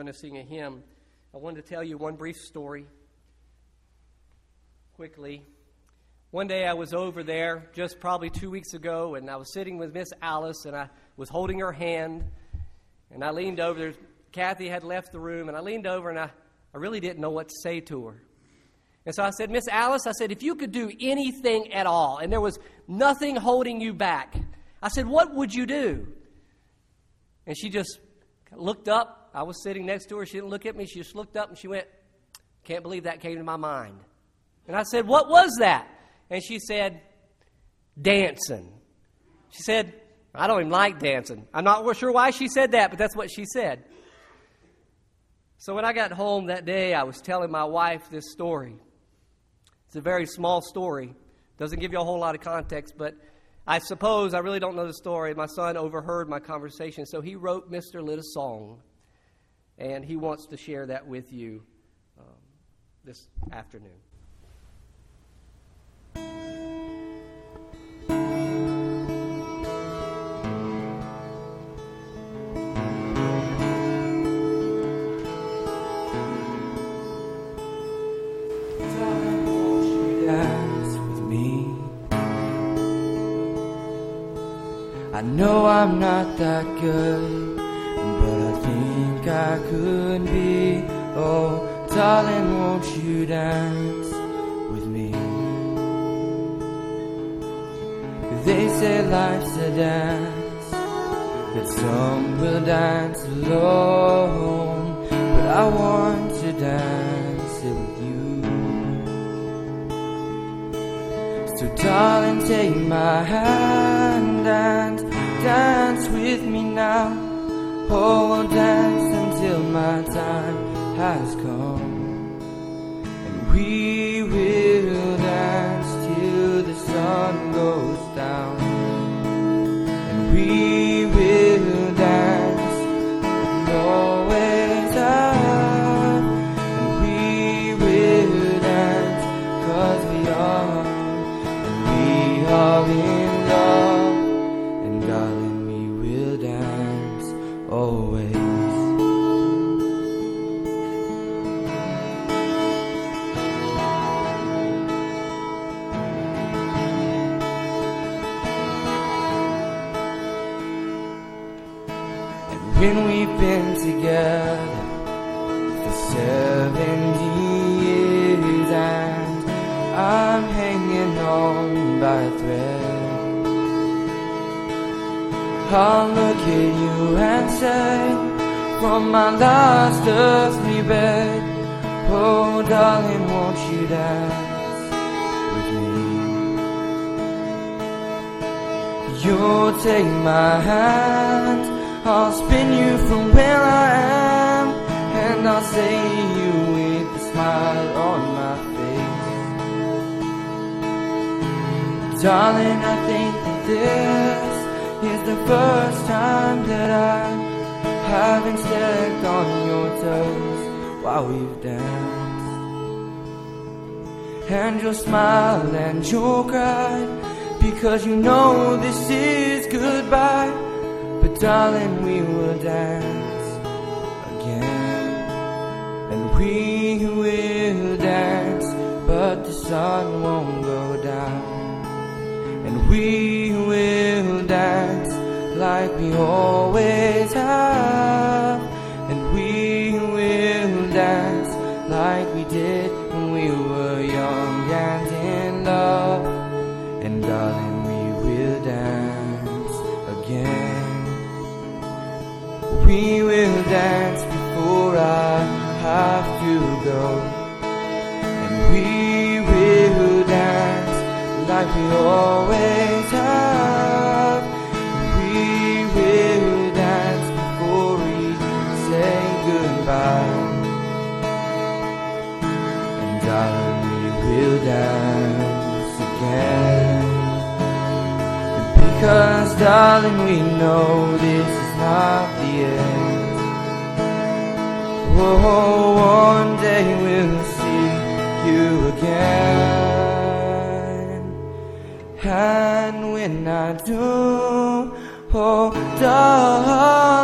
going to sing a hymn. I wanted to tell you one brief story quickly. One day I was over there just probably two weeks ago, and I was sitting with Miss Alice, and I was holding her hand, and I leaned over. Kathy had left the room, and I leaned over, and I, I really didn't know what to say to her. And so I said, Miss Alice, I said, if you could do anything at all, and there was nothing holding you back, I said, what would you do? And she just looked up. I was sitting next to her. She didn't look at me. She just looked up and she went, Can't believe that came to my mind. And I said, What was that? And she said, Dancing. She said, I don't even like dancing. I'm not sure why she said that, but that's what she said. So when I got home that day, I was telling my wife this story. It's a very small story. Doesn't give you a whole lot of context, but I suppose I really don't know the story. My son overheard my conversation, so he wrote Miss Alice a song, and he wants to share that with you um, this afternoon. I know I'm not that good, I could be. Oh, darling, won't you dance with me? They say life's a dance, that some will dance alone, but I want to dance it with you. So, darling, take my hand and dance with me now. Oh, dance until my time has come. And we will dance till the sun goes down. And we will dance and always have. And we will dance cause we are. And we are in love. And darling, we will dance always. When we've been together for seventy years, and I'm hanging on by a thread. I'll look at you and say, from my last earthly bed, oh darling, won't you dance with me? You'll take my hand, I'll spin you from where I am, and I'll say you with a smile on my face, darling, I think that this is the first time that I haven't stepped on your toes while we've danced. And you'll smile and you'll cry because you know this is goodbye. Darling, we will dance again. And we will dance, but the sun won't go down. And we will dance like we always have. And we will dance like we did when we were young and in love. And darling, We will dance before I have to go. And we will dance like we always have. We will dance before we say goodbye. And darling, we will dance again. Because, darling, we know this not the end. Oh, one day we'll see you again. And when I do, oh, darling,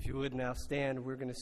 If you would now stand, we're going to